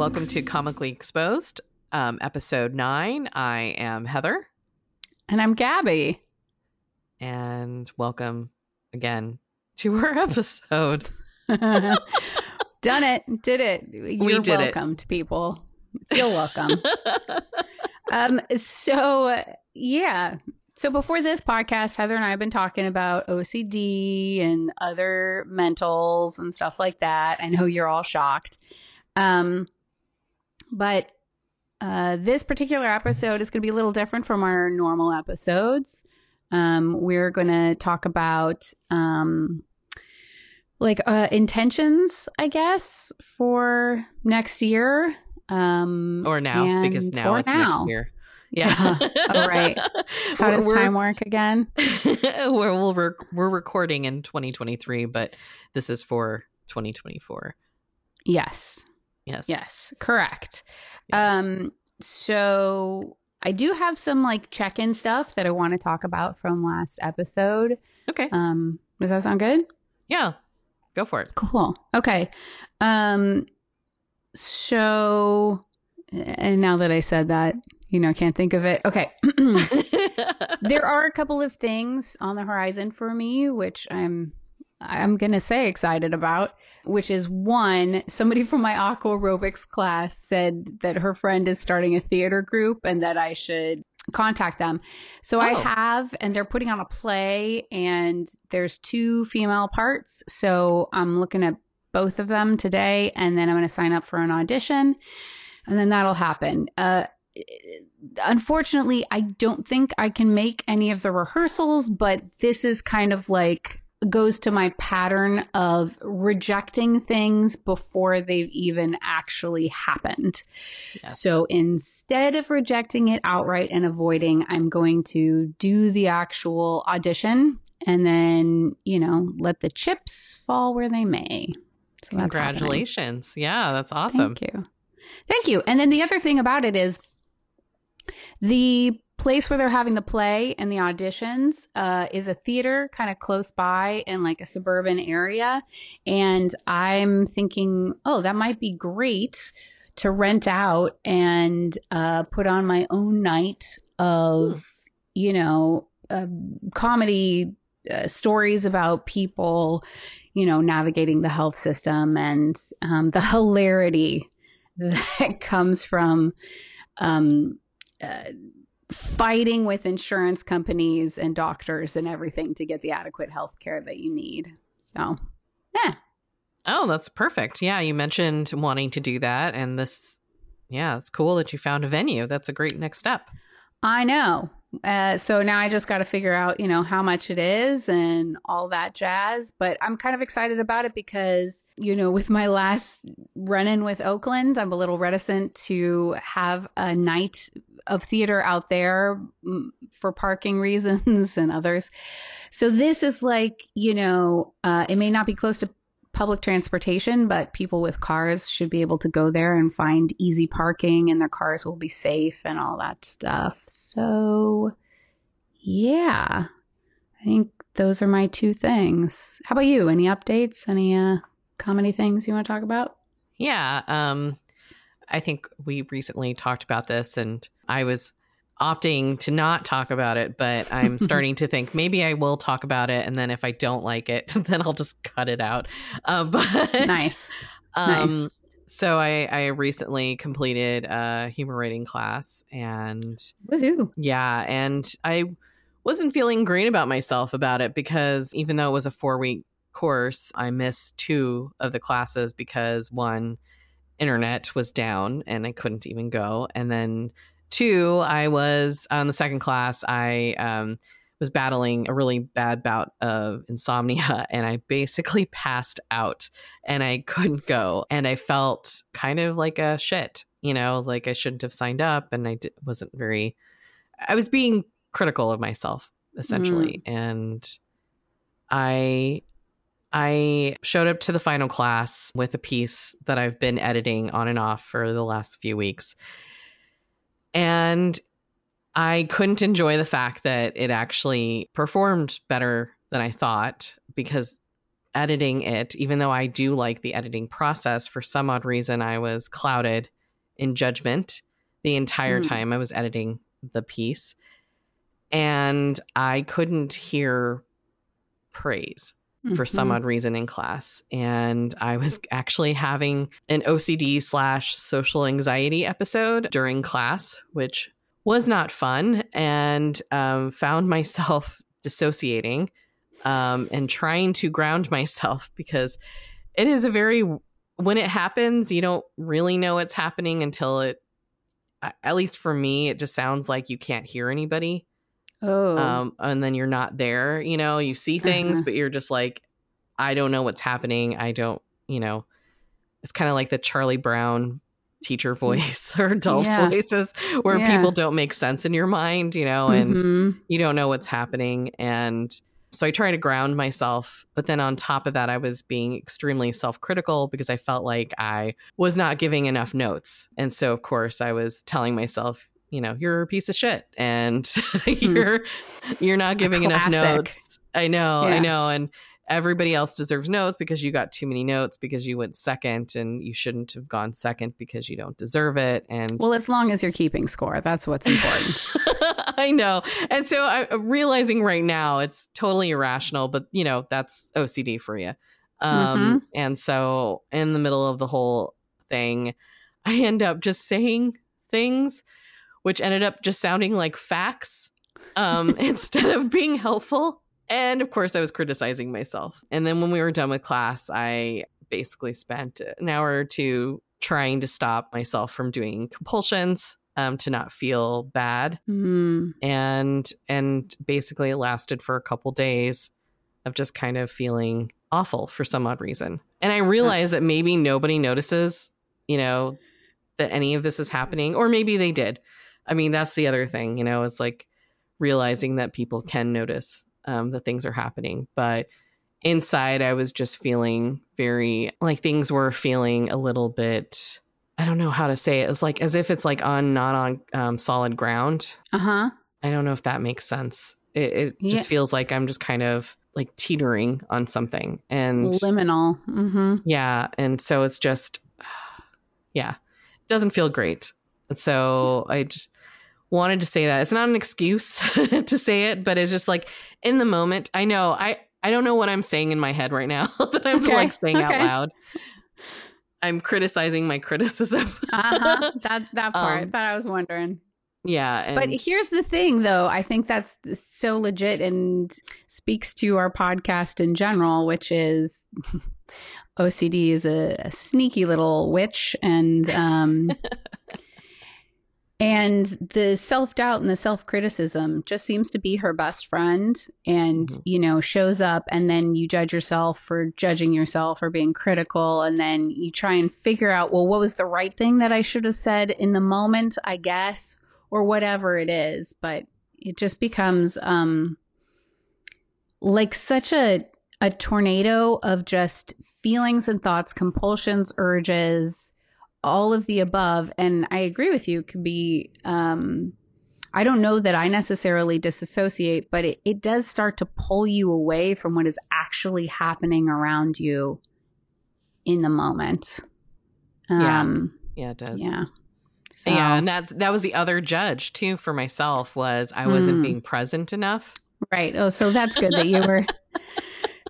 welcome to Comically Exposed, um, episode nine. I am Heather. And I'm Gabbie. And welcome again to our episode. Done it. Did it. You're did welcome to people. Feel welcome. um, so, yeah. So, before this podcast, Heather and I have been talking about OCD and other mentals and stuff like that. I know you're all shocked. Um, but uh, this particular episode is going to be a little different from our normal episodes. Um, we're going to talk about um, like uh, intentions, I guess, for next year. Um, or now, because now it's now. next year. Yeah. All right. How does We're- time work again? we're we'll we're recording in 2023, but this is for 2024. Yes. Yes. Yes. Correct. Yeah. Um, so I do have some like check-in stuff that I want to talk about from last episode. Okay. Um, does that sound good? yeah. Go for it. Cool. Okay. Um, so, and now that I said that, you know, can't think of it. Okay. there are a couple of things on the horizon for me, which I'm I'm gonna say excited about. Which is one, somebody from my aqua aerobics class said that her friend is starting a theater group and that I should contact them. So I Oh. have, and they're putting on a play, and there's two female parts. So I'm looking at both of them today, and then I'm going to sign up for an audition, and then that'll happen. Uh, unfortunately, I don't think I can make any of the rehearsals, but this is kind of like goes to my pattern of rejecting things before they've even actually happened. Yes. So instead of rejecting it outright and avoiding, I'm going to do the actual audition and then, you know, let the chips fall where they may. So that's happening. Congratulations. Yeah, that's awesome. Thank you. Thank you. And then the other thing about it is the place where they're having the play and the auditions uh, is a theater kind of close by in like a suburban area. And I'm thinking, oh, that might be great to rent out and uh, put on my own night of, you know, uh, comedy uh, stories about people, you know, navigating the health system and um, the hilarity that comes from um, uh, fighting with insurance companies and doctors and everything to get the adequate health care that you need. So, yeah. Oh, that's perfect. Yeah, you mentioned wanting to do that and this yeah, it's cool that you found a venue. That's a great next step. I know. Uh, so now I just got to figure out, you know, how much it is and all that jazz. But I'm kind of excited about it because, you know, with my last run in with Oakland, I'm a little reticent to have a night of theater out there mm, for parking reasons and others. So this is like, you know, uh, it may not be close to public transportation, but people with cars should be able to go there and find easy parking and their cars will be safe and all that stuff. So, yeah, I think those are my two things. How about you? Any updates? Any uh, comedy things you want to talk about? Yeah, um I think we recently talked about this and I was opting to not talk about it, but I'm starting to think maybe I will talk about it and then if I don't like it, then I'll just cut it out. Uh, but Nice. Um, Nice. So I, I recently completed a humor writing class, and Woohoo. yeah, and I wasn't feeling great about myself about it because even though it was a four week course, I missed two of the classes because one, internet was down and I couldn't even go, and then two, I was on the second class. I um, was battling a really bad bout of insomnia and I basically passed out and I couldn't go. And I felt kind of like a shit, you know, like I shouldn't have signed up and I d- wasn't very, I was being critical of myself essentially. And I, I showed up to the final class with a piece that I've been editing on and off for the last few weeks. And I couldn't enjoy the fact that it actually performed better than I thought because editing it, even though I do like the editing process, for some odd reason, I was clouded in judgment the entire Mm. time I was editing the piece. And I couldn't hear praise for some odd reason in class. And I was actually having an OCD slash social anxiety episode during class, which was not fun, and um, found myself dissociating um, and trying to ground myself because it is a very, when it happens, you don't really know what's happening until it, at least for me, it just sounds like you can't hear anybody Oh. um, and then you're not there. You know, you see things, Uh-huh. but you're just like, I don't know what's happening. I don't, you know, it's kind of like the Charlie Brown teacher voice or adult Yeah. voices where Yeah. people don't make sense in your mind, you know, and Mhm. you don't know what's happening. And so I try to ground myself. But then on top of that, I was being extremely self critical because I felt like I was not giving enough notes. And so, of course, I was telling myself, you know, you're a piece of shit and you're you're not giving enough notes. I know, I know. And everybody else deserves notes because you got too many notes because you went second and you shouldn't have gone second because you don't deserve it. And Well, as long as you're keeping score, that's what's important. I know. And so I'm realizing right now it's totally irrational, but you know, that's OCD for you. Um, And so in the middle of the whole thing, I end up just saying things which ended up just sounding like facts um, instead of being helpful. And of course, I was criticizing myself. And then when we were done with class, I basically spent an hour or two trying to stop myself from doing compulsions um, to not feel bad Mm. and and basically it lasted for a couple days of just kind of feeling awful for some odd reason and i realized that maybe nobody notices you know that any of this is happening or maybe they did i mean that's the other thing you know it's like realizing that people can notice um, that things are happening but inside i was just feeling very like things were feeling a little bit i don't know how to say it it's like as if it's like on not on um, solid ground Uh huh. I don't know if that makes sense. It, it Yeah. just feels like I'm just kind of like teetering on something. And Liminal. Mm-hmm. yeah. And so it's just, yeah, doesn't feel great. And so I just wanted to say that. It's not an excuse to say it, but it's just like in the moment, I know I, I don't know what I'm saying in my head right now that I'm Okay, like saying out loud. I'm criticizing my criticism. Uh huh. that that part Um, that I was wondering. yeah. And But here's the thing, though. I think that's so legit and speaks to our podcast in general, which is OCD is a, a sneaky little witch, and um, and the self doubt and the self criticism just seems to be her best friend, and Mhm. you know shows up, and then you judge yourself for judging yourself or being critical, and then you try and figure out, well, what was the right thing that I should have said in the moment, I guess or whatever it is but it just becomes um like such a a tornado of just feelings and thoughts compulsions urges all of the above and i agree with you could be um i don't know that i necessarily disassociate but it, it does start to pull you away from what is actually happening around you in the moment Yeah. um yeah, it does. yeah so, Yeah, and that that was the other judge too for myself was I wasn't Hmm. being present enough. Right. Oh, so that's good that you were.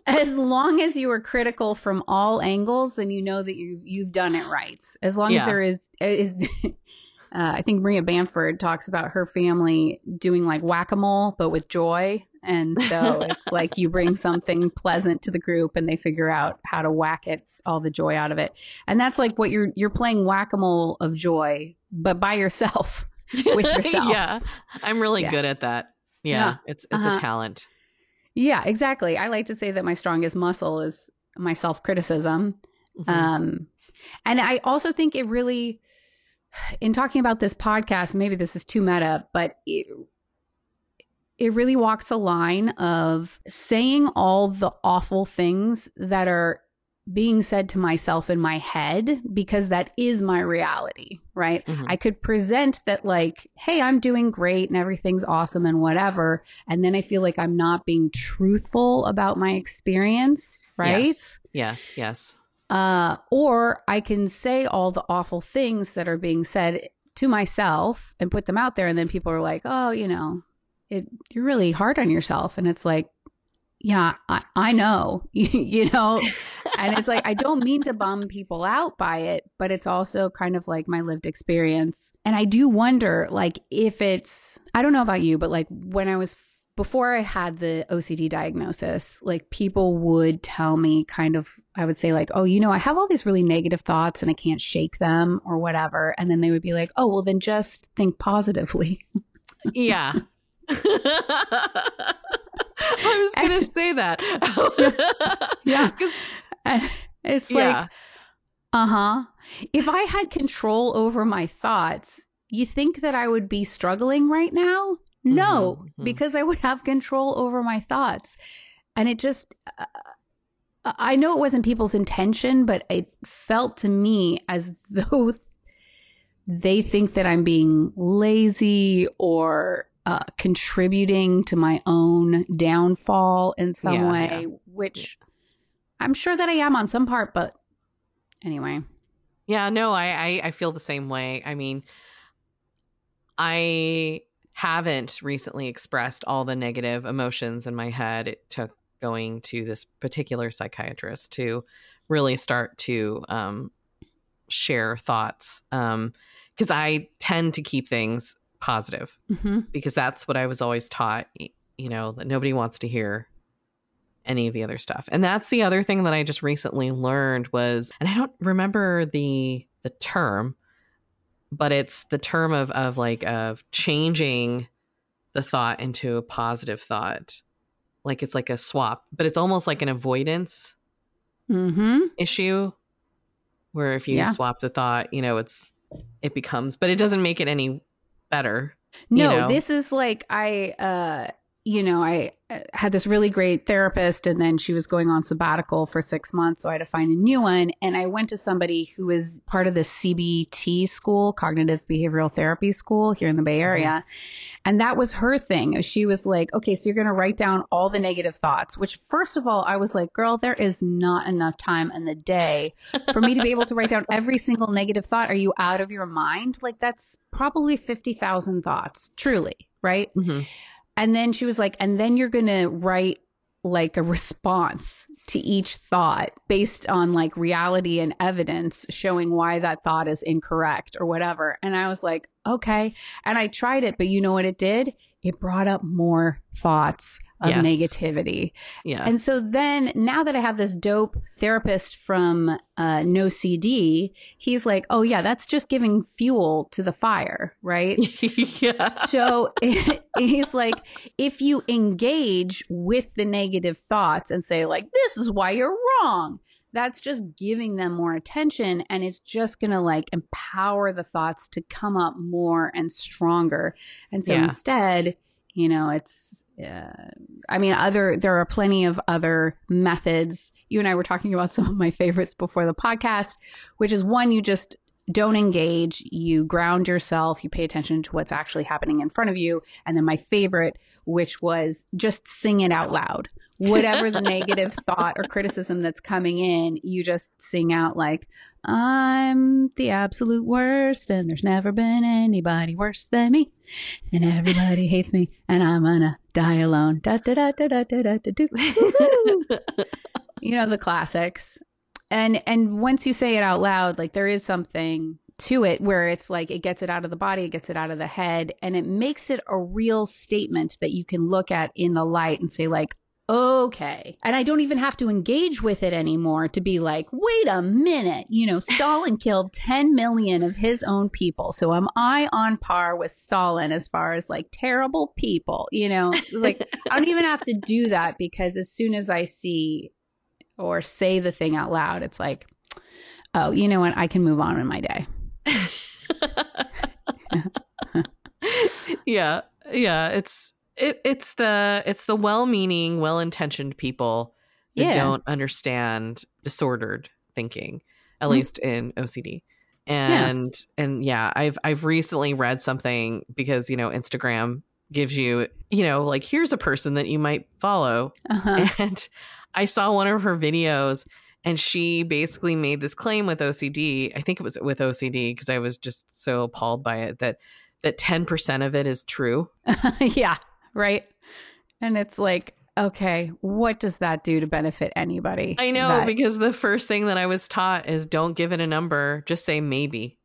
as long as you are critical from all angles, then you know that you you've done it right. As long as there is, is uh, I think Maria Bamford talks about her family doing like whack a mole, but with joy. And so it's like you bring something pleasant to the group, and they figure out how to whack it all the joy out of it. And that's like what you're you're playing whack a mole of joy, but by yourself. With yourself. yeah. I'm really Yeah. good at that. Yeah. Yeah. It's it's Uh-huh. a talent. Yeah, exactly. I like to say that my strongest muscle is my self criticism. Mhm. Um, and I also think it really, in talking about this podcast, maybe this is too meta, but it, it really walks a line of saying all the awful things that are being said to myself in my head because that is my reality, right? Mhm. I could present that, like, hey, I'm doing great and everything's awesome and whatever. And then I feel like I'm not being truthful about my experience, right? Yes. Yes, yes. Uh, or I can say all the awful things that are being said to myself and put them out there. And then people are like, oh, you know, it, you're really hard on yourself. And it's like, yeah, I, I know, you know, and it's like, I don't mean to bum people out by it, but it's also kind of like my lived experience. And I do wonder, like, if it's, I don't know about you, but like when I was, before I had the OCD diagnosis, like people would tell me kind of, I would say, like, oh, you know, I have all these really negative thoughts and I can't shake them or whatever. And then they would be like, oh, well, then just think positively. Yeah. I was going to say that. Yeah, it's yeah. like, uh huh. If I had control over my thoughts, you think that I would be struggling right now? No, Mhm, mhm. because I would have control over my thoughts. And it just, uh, I know it wasn't people's intention, but it felt to me as though they think that I'm being lazy or uh, contributing to my own downfall in some Yeah, way, which I'm sure that I am on some part, but anyway. Yeah, no, I, I I feel the same way. I mean, I haven't recently expressed all the negative emotions in my head. It took going to this particular psychiatrist to really start to um, share thoughts because I tend to keep things positive hmm because that's what I was always taught. You know that nobody wants to hear any of the other stuff. And that's the other thing that I just recently learned was, and I don't remember the the term, but it's the term of of like of changing the thought into a positive thought. Like it's like a swap, but it's almost like an avoidance hmm issue where if you Yeah. swap the thought, you know, it's it becomes, but it doesn't make it any better. You No, know? this is like I uh you know, I uh, had this really great therapist and then she was going on sabbatical for 6 months, so I had to find a new one and I went to somebody who was part of the CBT school, cognitive behavioral therapy school here in the Bay Area. And that was her thing. She was like, "Okay, so you're going to write down all the negative thoughts." Which first of all, I was like, "Girl, there is not enough time in the day for me to be able to write down every single negative thought. Are you out of your mind? Like that's probably 50,000 thoughts, truly, right? Mhm. And then she was like, and then you're going to write like a response to each thought based on like reality and evidence showing why that thought is incorrect or whatever. And I was like, okay. And I tried it, but you know what it did? It brought up more thoughts of Yes. negativity. Yeah. And so then now that I have this dope therapist from uh, NOCD, he's like, oh, yeah, that's just giving fuel to the fire, right? yeah. so he's like, if you engage with the negative thoughts and say, like, this is why you're wrong, that's just giving them more attention and it's just going to like empower the thoughts to come up more and stronger. And so Yeah. instead, you know, it's, uh, I mean, other, there are plenty of other methods. You and I were talking about some of my favorites before the podcast, which is one, you just don't engage, you ground yourself, you pay attention to what's actually happening in front of you. And then my favorite, which was just sing it out loud. Whatever the negative thought or criticism that's coming in, you just sing out like, I'm the absolute worst, and there's never been anybody worse than me, and everybody hates me, and I'm gonna die alone. Da da da da da da da da. you know the classics and and once you say it out loud like there is something to it where it's like it gets it out of the body it gets it out of the head and it makes it a real statement that you can look at in the light and say like okay. And i don't even have to engage with it anymore to be like wait a minute you know stalin killed 10 million of his own people. So am i on par with stalin as far as like terrible people you know? It's like i don't even have to do that because as soon as i see or say the thing out loud, it's like, oh, you know what? I can move on in my day. yeah yeah it's it it's the it's the well-meaning well-intentioned people that Yeah. don't understand disordered thinking, at Mhm. least in OCD. And and yeah, I've I've recently read something because, you know, Instagram gives you, you know, like here's a person that you might follow Uh-huh. and I saw one of her videos and she basically made this claim with OCD. I think it was with OCD because I was just so appalled by it that that 10% of it is true. yeah, right. And it's like, okay, what does that do to benefit anybody? I know That- because the first thing that I was taught is don't give it a number, just say maybe.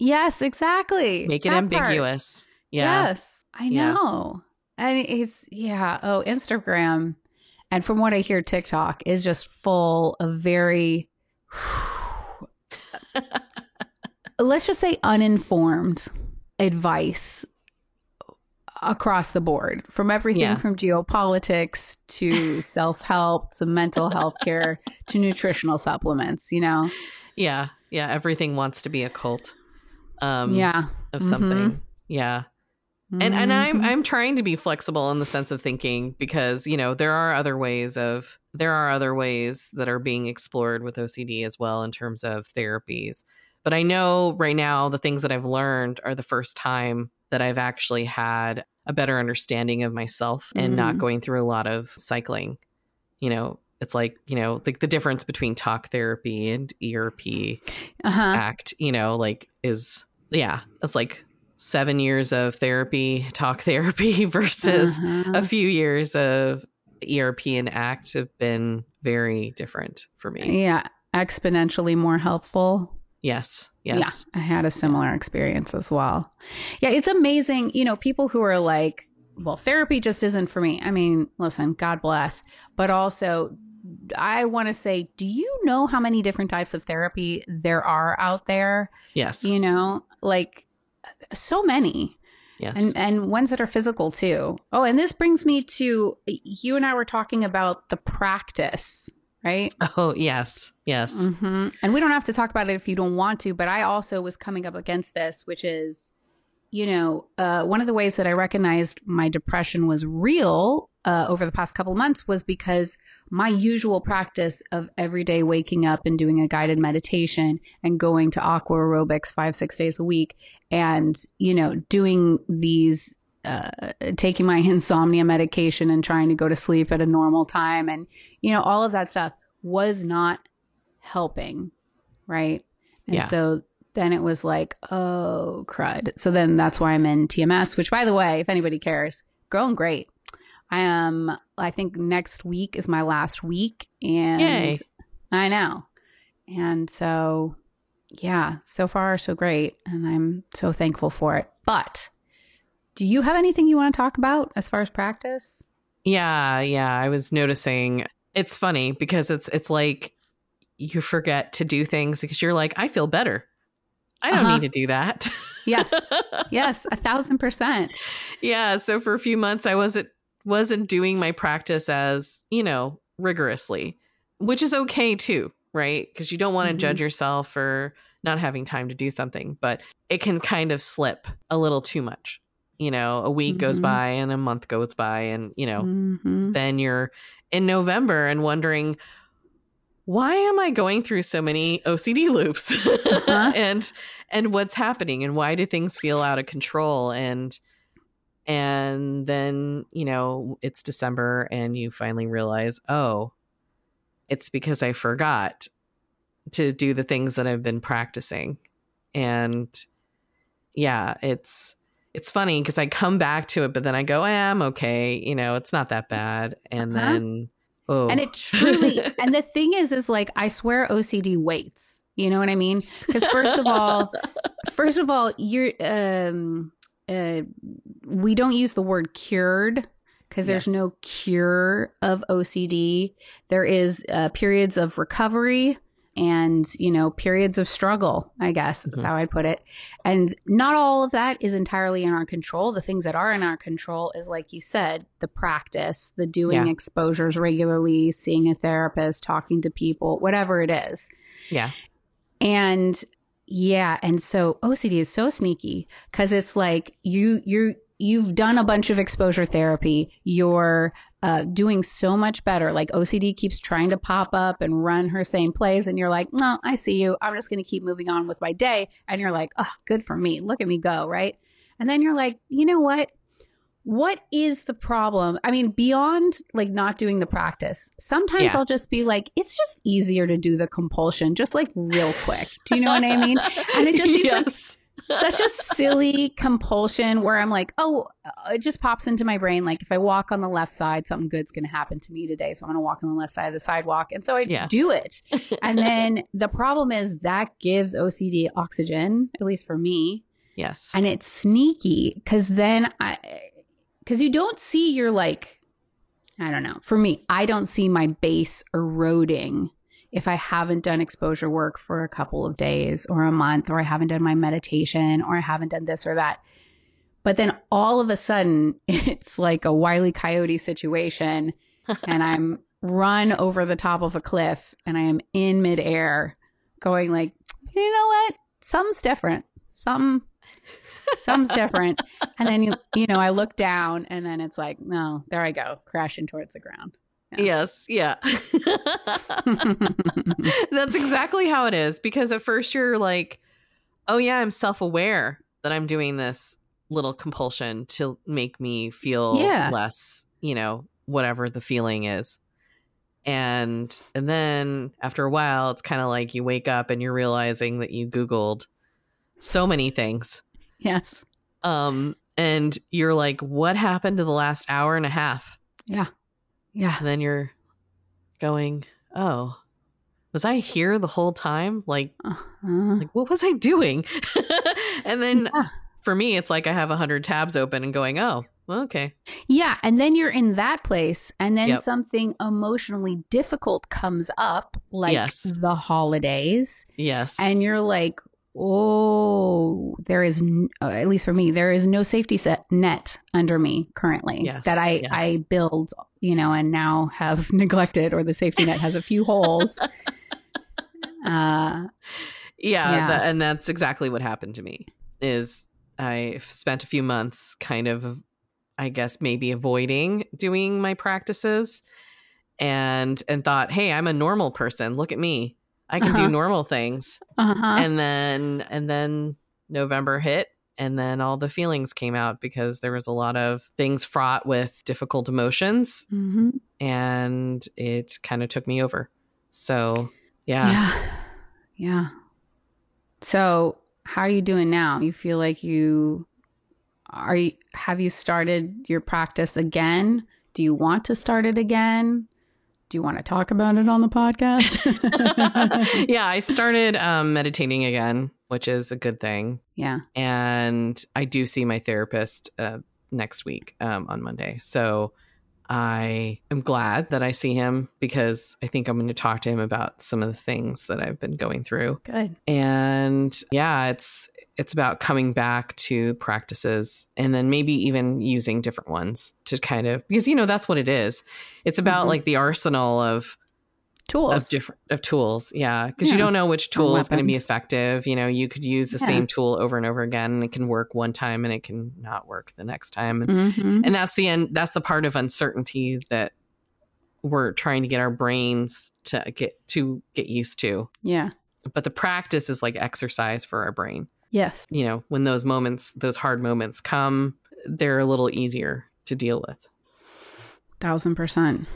yes, exactly. Make it That ambiguous. Yeah. Yes, I Yeah. know. And it's yeah. Oh, Instagram, and from what I hear, TikTok is just full of very, let's just say, uninformed advice across the board, from everything Yeah. from geopolitics to self help to mental health care to nutritional supplements. You know, Yeah. Yeah, everything wants to be a cult. Um yeah, of something. Yeah. And and I'm Mhm. I'm trying to be flexible in the sense of thinking because you know there are other ways of there are other ways that are being explored with OCD as well in terms of therapies. But I know right now the things that I've learned are the first time that I've actually had a better understanding of myself and not Mhm. going through a lot of cycling. You know, it's like, you know, like the difference between talk therapy and ERP uh-huh. act, you know, like is yeah, it's like seven years of therapy, talk therapy versus Uh-huh. a few years of ERP and ACT have been very different for me. Yeah, exponentially more helpful. Yes. Yes. Yeah, I had a similar experience as well. Yeah, it's amazing. You know, people who are like, well, therapy just isn't for me. I mean, listen, God bless. But also, I want to say, do you know how many different types of therapy there are out there? Yes. You know, like so many. yes. And and ones that are physical too. Oh, and this brings me to you and I were talking about the practice, right? oh, yes. Yes. hmm And we don't have to talk about it if you don't want to, but I also was coming up against this, which is, you know, uh, one of the ways that I recognized my depression was real uh, over the past couple months was because my usual practice of every day waking up and doing a guided meditation and going to aqua aerobics five, six days a week and, you know, doing these uh, taking my insomnia medication and trying to go to sleep at a normal time and you know all of that stuff was not helping right? And Yeah. so then it was like oh crud. So then that's why i'm in tms which by the way if anybody cares growing great i am i think next week is my last week and Yay. i know and so yeah so far so great and i'm so thankful for it but do you have anything you want to talk about as far as practice? Yeah, yeah. I was noticing it's funny because it's it's like you forget to do things because you're like, I feel better. I don't Uh-huh. need to do that. Yes. yes, a thousand percent. yeah. So for a few months I wasn't wasn't doing my practice as, you know, rigorously, which is okay too, right? Because you don't want to Mhm. judge yourself for not having time to do something, but it can kind of slip a little too much. You know, a week goes Mhm. by and a month goes by and, you know, Mhm. then you're in November and wondering, why am I going through so many OCD loops? Uh-huh. and and what's happening and why do things feel out of control? And and then, you know, it's December and you finally realize, oh, it's because I forgot to do the things that I've been practicing. And yeah, it's it's funny because I come back to it, but then I go, eh, I'm okay. You know, it's not that bad. And Uh-huh. then, oh. And it truly, and the thing is, is like, I swear OCD waits. You know what I mean? Because first of all, first of all, you're, um, uh, we don't use the word cured because there's Yes. no cure of OCD. There is uh, periods of recovery and, you know, periods of struggle, I guess is Mhm. how I'd put it. And not all of that is entirely in our control. The things that are in our control is, like you said, the practice, the doing Yeah. exposures regularly, seeing a therapist, talking to people, whatever it is. yeah. And yeah, and so OCD is so sneaky because it's like you you you've done a bunch of exposure therapy. You're uh, doing so much better. Like OCD keeps trying to pop up and run her same plays, and you're like, no, I see you. I'm just going to keep moving on with my day. And you're like, oh, good for me. Look at me go, right? And then you're like, you know what? What is the problem? I mean, beyond like not doing the practice, sometimes Yeah. I'll just be like, it's just easier to do the compulsion, just like real quick. Do you know what I mean? And it just seems like such a silly compulsion where I'm like, oh, uh, it just pops into my brain. Like if I walk on the left side, something good's going to happen to me today. So I'm going to walk on the left side of the sidewalk. And so I Yeah. do it. And then the problem is that gives OCD oxygen, at least for me. yes. And it's sneaky because then I, because you don't see your like, I don't know. For me, I don't see my base eroding if I haven't done exposure work for a couple of days or a month, or I haven't done my meditation, or I haven't done this or that. But then all of a sudden, it's like a wily coyote situation, and I'm run over the top of a cliff, and I am in midair, going like, you know what? Something's different. Some, something's different. And then you, you know, I look down, and then it's like, no, there I go, crashing towards the ground. Yes. Yeah. That's exactly how it is because at first you're like, oh, yeah, I'm self aware that I'm doing this little compulsion to make me feel Yeah. less, you know, whatever the feeling is. And and then after a while it's kind of like you wake up and you're realizing that you googled so many things. Yes. Um and you're like what happened to the last hour and a half? Yeah. Yeah. And then you're going, "Oh, was I here the whole time? Like Uh-huh. like what was I doing?" and then Yeah. for me it's like I have a 100 tabs open and going, "Oh, okay." Yeah, and then you're in that place, and then Yep. something emotionally difficult comes up, like Yes. the holidays, Yes. and you're like, "Oh, there is, n- uh, at least for me, there is no safety set net under me currently Yes, that I yes. I build, you know, and now have neglected, or the safety net has a few holes." Uh, yeah, Yeah. tha- and that's exactly what happened to me. Is I spent a few months kind of I guess maybe avoiding doing my practices and and thought, "Hey, I'm a normal person. Look at me. I can Uh-huh. do normal things." uh-huh. And then and then November hit and then all the feelings came out because there was a lot of things fraught with difficult emotions hmm and it kind of took me over. So, yeah. Yeah. Yeah. So, how are you doing now? You feel like you are you have you started your practice again? Do you want to start it again? Do you want to talk about it on the podcast? yeah, I started um, meditating again, which is a good thing. yeah. And I do see my therapist uh, next week um, on Monday. So I am glad that I see him because I think I'm going to talk to him about some of the things that I've been going through. Good. And yeah, it's it's about coming back to practices and then maybe even using different ones to kind of because you know that's what it is. It's about Mhm. like the arsenal of Tools. of different of tools yeah because Yeah. you don't know which tool is going to be effective you know you could use the Yeah. same tool over and over again and it can work one time and it can not work the next time and, Mhm. and that's the end that's the part of uncertainty that we're trying to get our brains to get to get used to Yeah. but the practice is like exercise for our brain Yes. you know when those moments those hard moments come they're a little easier to deal with Thousand percent.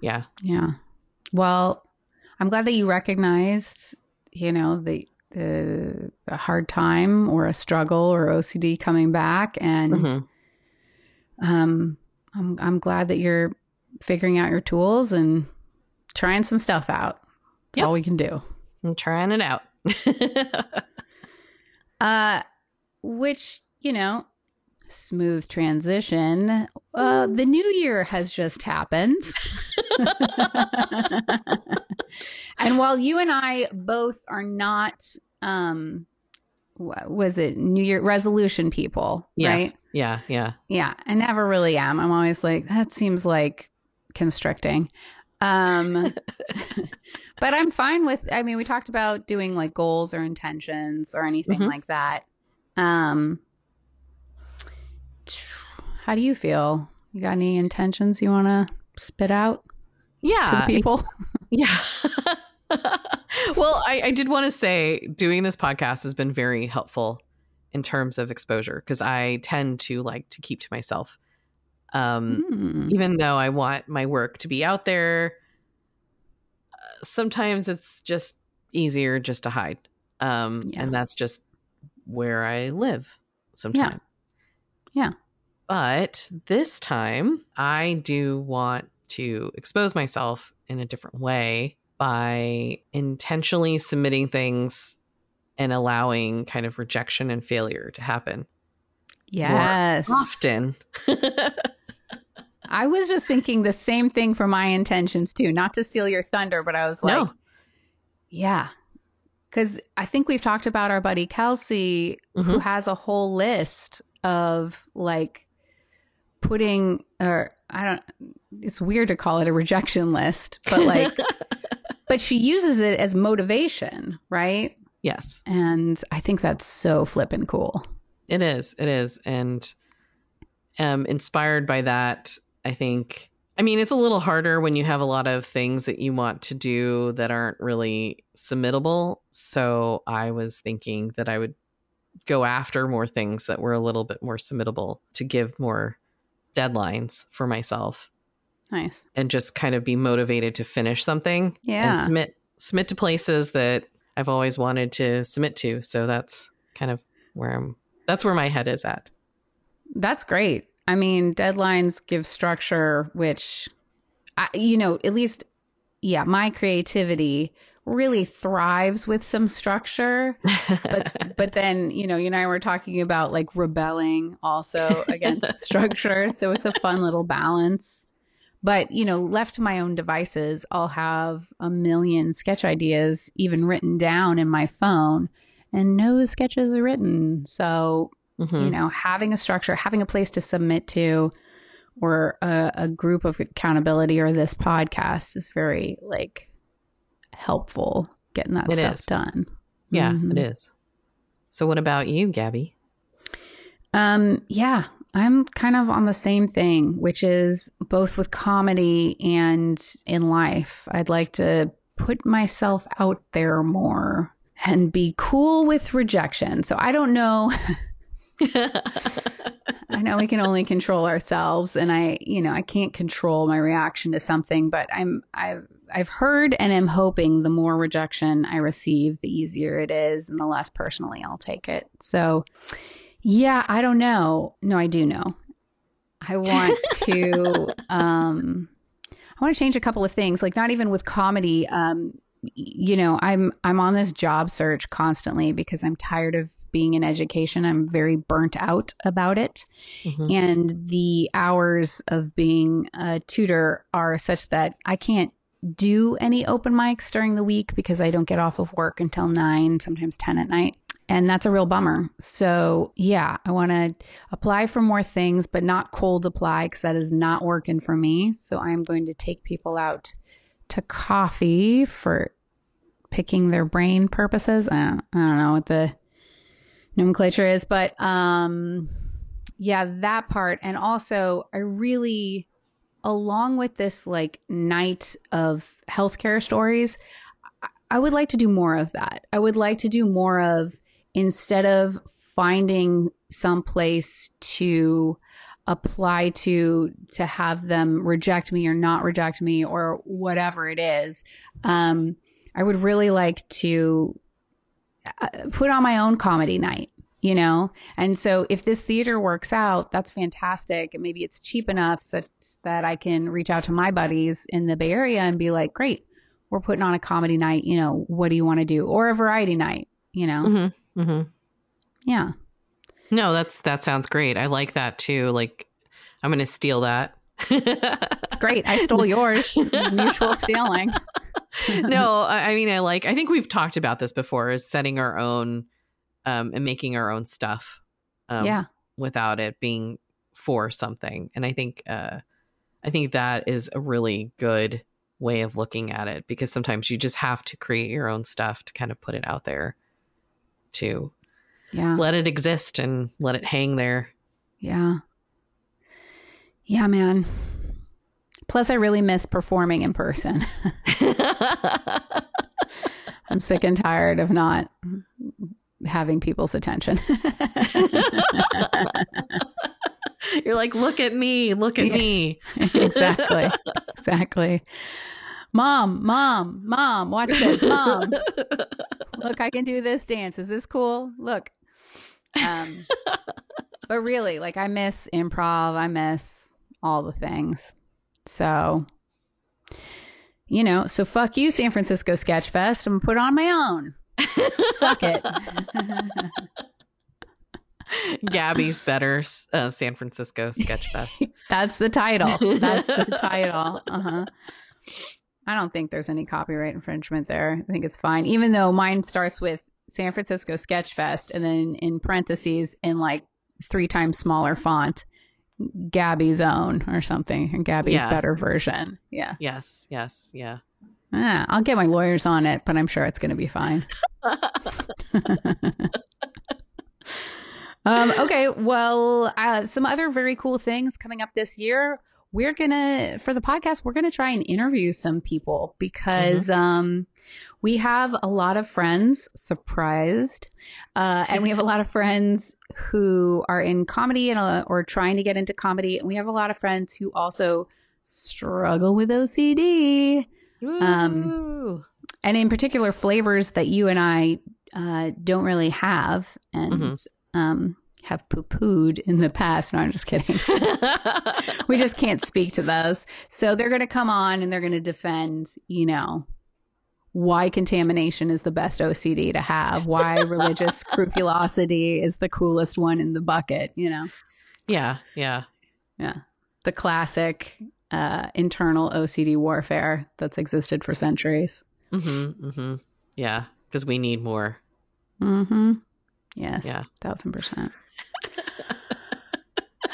yeah Yeah. Well, I'm glad that you recognized, you know, the the, the hard time or a struggle or OCD coming back, and Mhm. um, I'm I'm glad that you're figuring out your tools and trying some stuff out. That's Yep. all we can do. i'm trying it out Uh, which you know, smooth transition. Uh, the new year has just happened. and while you and I both are not, um, wha- was it New Year resolution people, yes right? yeah yeah Yeah, I never really am. I'm always like, that seems like constricting. Um, but I'm fine with, I mean, we talked about doing like goals or intentions or anything Mhm. like that. Um, how do you feel? You got any intentions you want to spit out Yeah. to the people? Yeah. well, I, I did want to say doing this podcast has been very helpful in terms of exposure because I tend to like to keep to myself. Um, Mm. even though I want my work to be out there, uh, sometimes it's just easier just to hide. Um, Yeah. And that's just where I live sometimes. Yeah. But this time, I do want to expose myself in a different way by intentionally submitting things and allowing kind of rejection and failure to happen Yes. often. I was just thinking the same thing for my intentions too. Not to steal your thunder, but I was like, no. yeah. Because I think we've talked about our buddy Kelsey, who Mhm. has a whole list of like putting, or I don't, it's weird to call it a rejection list, but like, but she uses it as motivation, right? yes. And I think that's so flippin' cool. It is. It is. And um inspired by that, I think I mean it's a little harder when you have a lot of things that you want to do that aren't really submittable. So I was thinking that I would go after more things that were a little bit more submittable to give more deadlines for myself Nice. and just kind of be motivated to finish something and Yeah. submit submit to places that I've always wanted to submit to. So that's kind of where I'm that's where my head is at. That's great. I mean, deadlines give structure, which, I, you know, at least, yeah, my creativity really thrives with some structure. But, but then, you know, you and I were talking about like rebelling also against structure. So it's a fun little balance. But, you know, left to my own devices, I'll have a million sketch ideas even written down in my phone and no sketches are written. So Mhm. you know having a structure having a place to submit to or a, a group of accountability or this podcast is very like helpful getting that It stuff is. done Yeah, Mhm. it is. So what about you, Gabbie? um yeah i'm kind of on the same thing which is both with comedy and in life i'd like to put myself out there more and be cool with rejection so i don't know I know we can only control ourselves and I, you know, I can't control my reaction to something, but I'm I've I've heard and am hoping the more rejection I receive, the easier it is and the less personally I'll take it. So, yeah, I don't know. No, I do know. I want to um I want to change a couple of things, like not even with comedy um you know, I'm I'm on this job search constantly because I'm tired of being in education. I'm very burnt out about it. Mhm. And the hours of being a tutor are such that I can't do any open mics during the week because I don't get off of work until nine, sometimes 10 at night. And that's a real bummer. So, yeah, I want to apply for more things, but not cold apply because that is not working for me. So, I'm going to take people out to coffee for picking their brain purposes. I don't, I don't know what the nomenclature is, but um, yeah, that part. And also, I really, along with this like night of healthcare stories, I- would like to do more of that. I would like to do more of instead of finding some place to apply to to have them reject me or not reject me or whatever it is um i would really like to put on my own comedy night you know and so if this theater works out that's fantastic and maybe it's cheap enough such that i can reach out to my buddies in the bay area and be like great we're putting on a comedy night you know what do you want to do or a variety night you know Mhm. Mhm. yeah No, that's that sounds great. I like that too. Like I'm going to steal that. great i stole yours mutual stealing no, I mean I like I think we've talked about this before is setting our own um and making our own stuff. Um yeah without it being for something. And I think uh I think that is a really good way of looking at it because sometimes you just have to create your own stuff to kind of put it out there to yeah let it exist and let it hang there. Yeah. Yeah, man. Plus, I really miss performing in person. I'm sick and tired of not having people's attention. You're like, look at me, look at Yeah. me. exactly. Exactly. Mom, mom, mom, watch this. Mom, look, I can do this dance. Is this cool? Look. Um, but really, like, I miss improv. I miss all the things. So, you know, so fuck you, San Francisco Sketch Fest. I'm to put it on my own. Suck it. Gabbie's better uh, San Francisco Sketch Fest. That's the title. That's the title. Uh huh. I don't think there's any copyright infringement there. I think it's fine, even though mine starts with San Francisco Sketch Fest and then in parentheses in like three times smaller font, Gabbie's own or something, or Gabbie's Yeah. better version. Yeah. yes, yes, yeah. Ah, I'll get my lawyers on it, but I'm sure it's going to be fine. Um, okay, well, uh, some other very cool things coming up this year. We're gonna for the podcast. We're gonna try and interview some people because um, we have a lot of friends surprised, uh, and we have a lot of friends who are in comedy and uh, or trying to get into comedy, and we have a lot of friends who also struggle with OCD Um, and in particular flavors that you and I uh, don't really have and Mhm. um, have poo pooed in the past. No, I'm just kidding. we just can't speak to those. So they're going to come on and they're going to defend, you know, why contamination is the best OCD to have, why religious scrupulosity is the coolest one in the bucket, you know, yeah, yeah. yeah, the classic uh, internal OCD warfare that's existed for centuries. Mm-hmm. Mm-hmm. Yeah. Because we need more. Mm-hmm. Yes. Yeah. Thousand percent.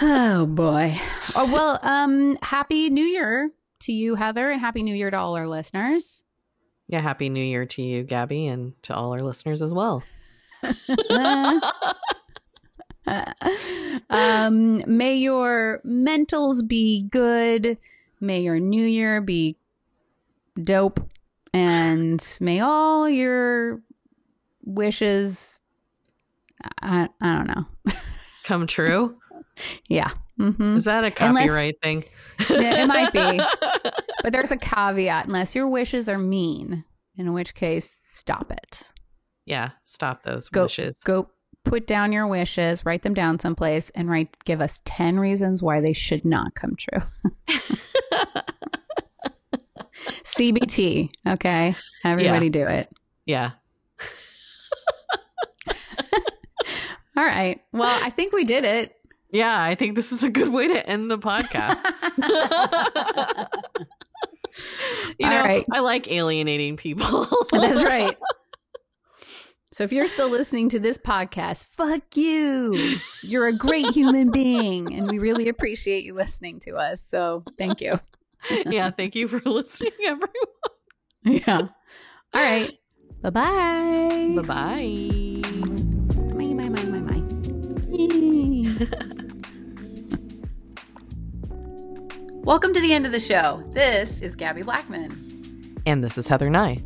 Oh boy. Oh well, um, happy new year to you, Heather, and happy new year to all our listeners. Yeah. Happy New Year to you, Gabbie, and to all our listeners as well. um, may your mentals be good. May your new year be dope. And may all your wishes I, I don't know. Come true. Yeah. hmm Is that a Unless- copyright thing? Yeah, it might be. But there's a caveat unless your wishes are mean, in which case, stop it. yeah. Stop those Go- wishes. Go put down your wishes, write them down someplace, and write give us 10 reasons why they should not come true. CBT, okay? Everybody do it. yeah. All right. Well, I think we did it. Yeah. I think this is a good way to end the podcast. you All know, right. I like alienating people. That's right. So if you're still listening to this podcast, fuck you. You're a great human being, and we really appreciate you listening to us. So thank you. yeah. Thank you for listening, everyone. Yeah. All right. Bye-bye. Bye bye. Welcome to the end of the show. This is Gabbie Blackman. And this is Heather Nye.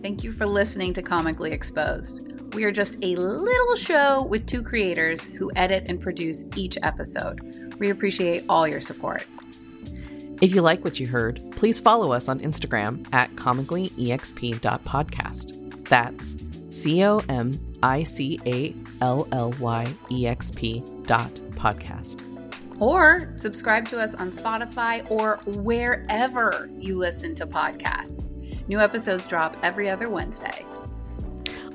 Thank you for listening to Comically Exposed. We are just a little show with two creators who edit and produce each episode. We appreciate all your support. If you like what you heard, please follow us on Instagram at comicallyexp.podcast. That's C O M I C A L L Y E X P dot podcast. Or subscribe to us on Spotify or wherever you listen to podcasts. New episodes drop every other Wednesday.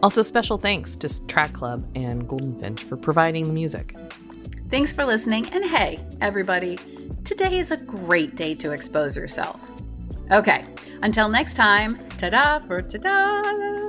Also, special thanks to Track Club and Golden Finch for providing the music. Thanks for listening, and hey, everybody, today is a great day to expose yourself. Okay, until next time, ta da for ta da!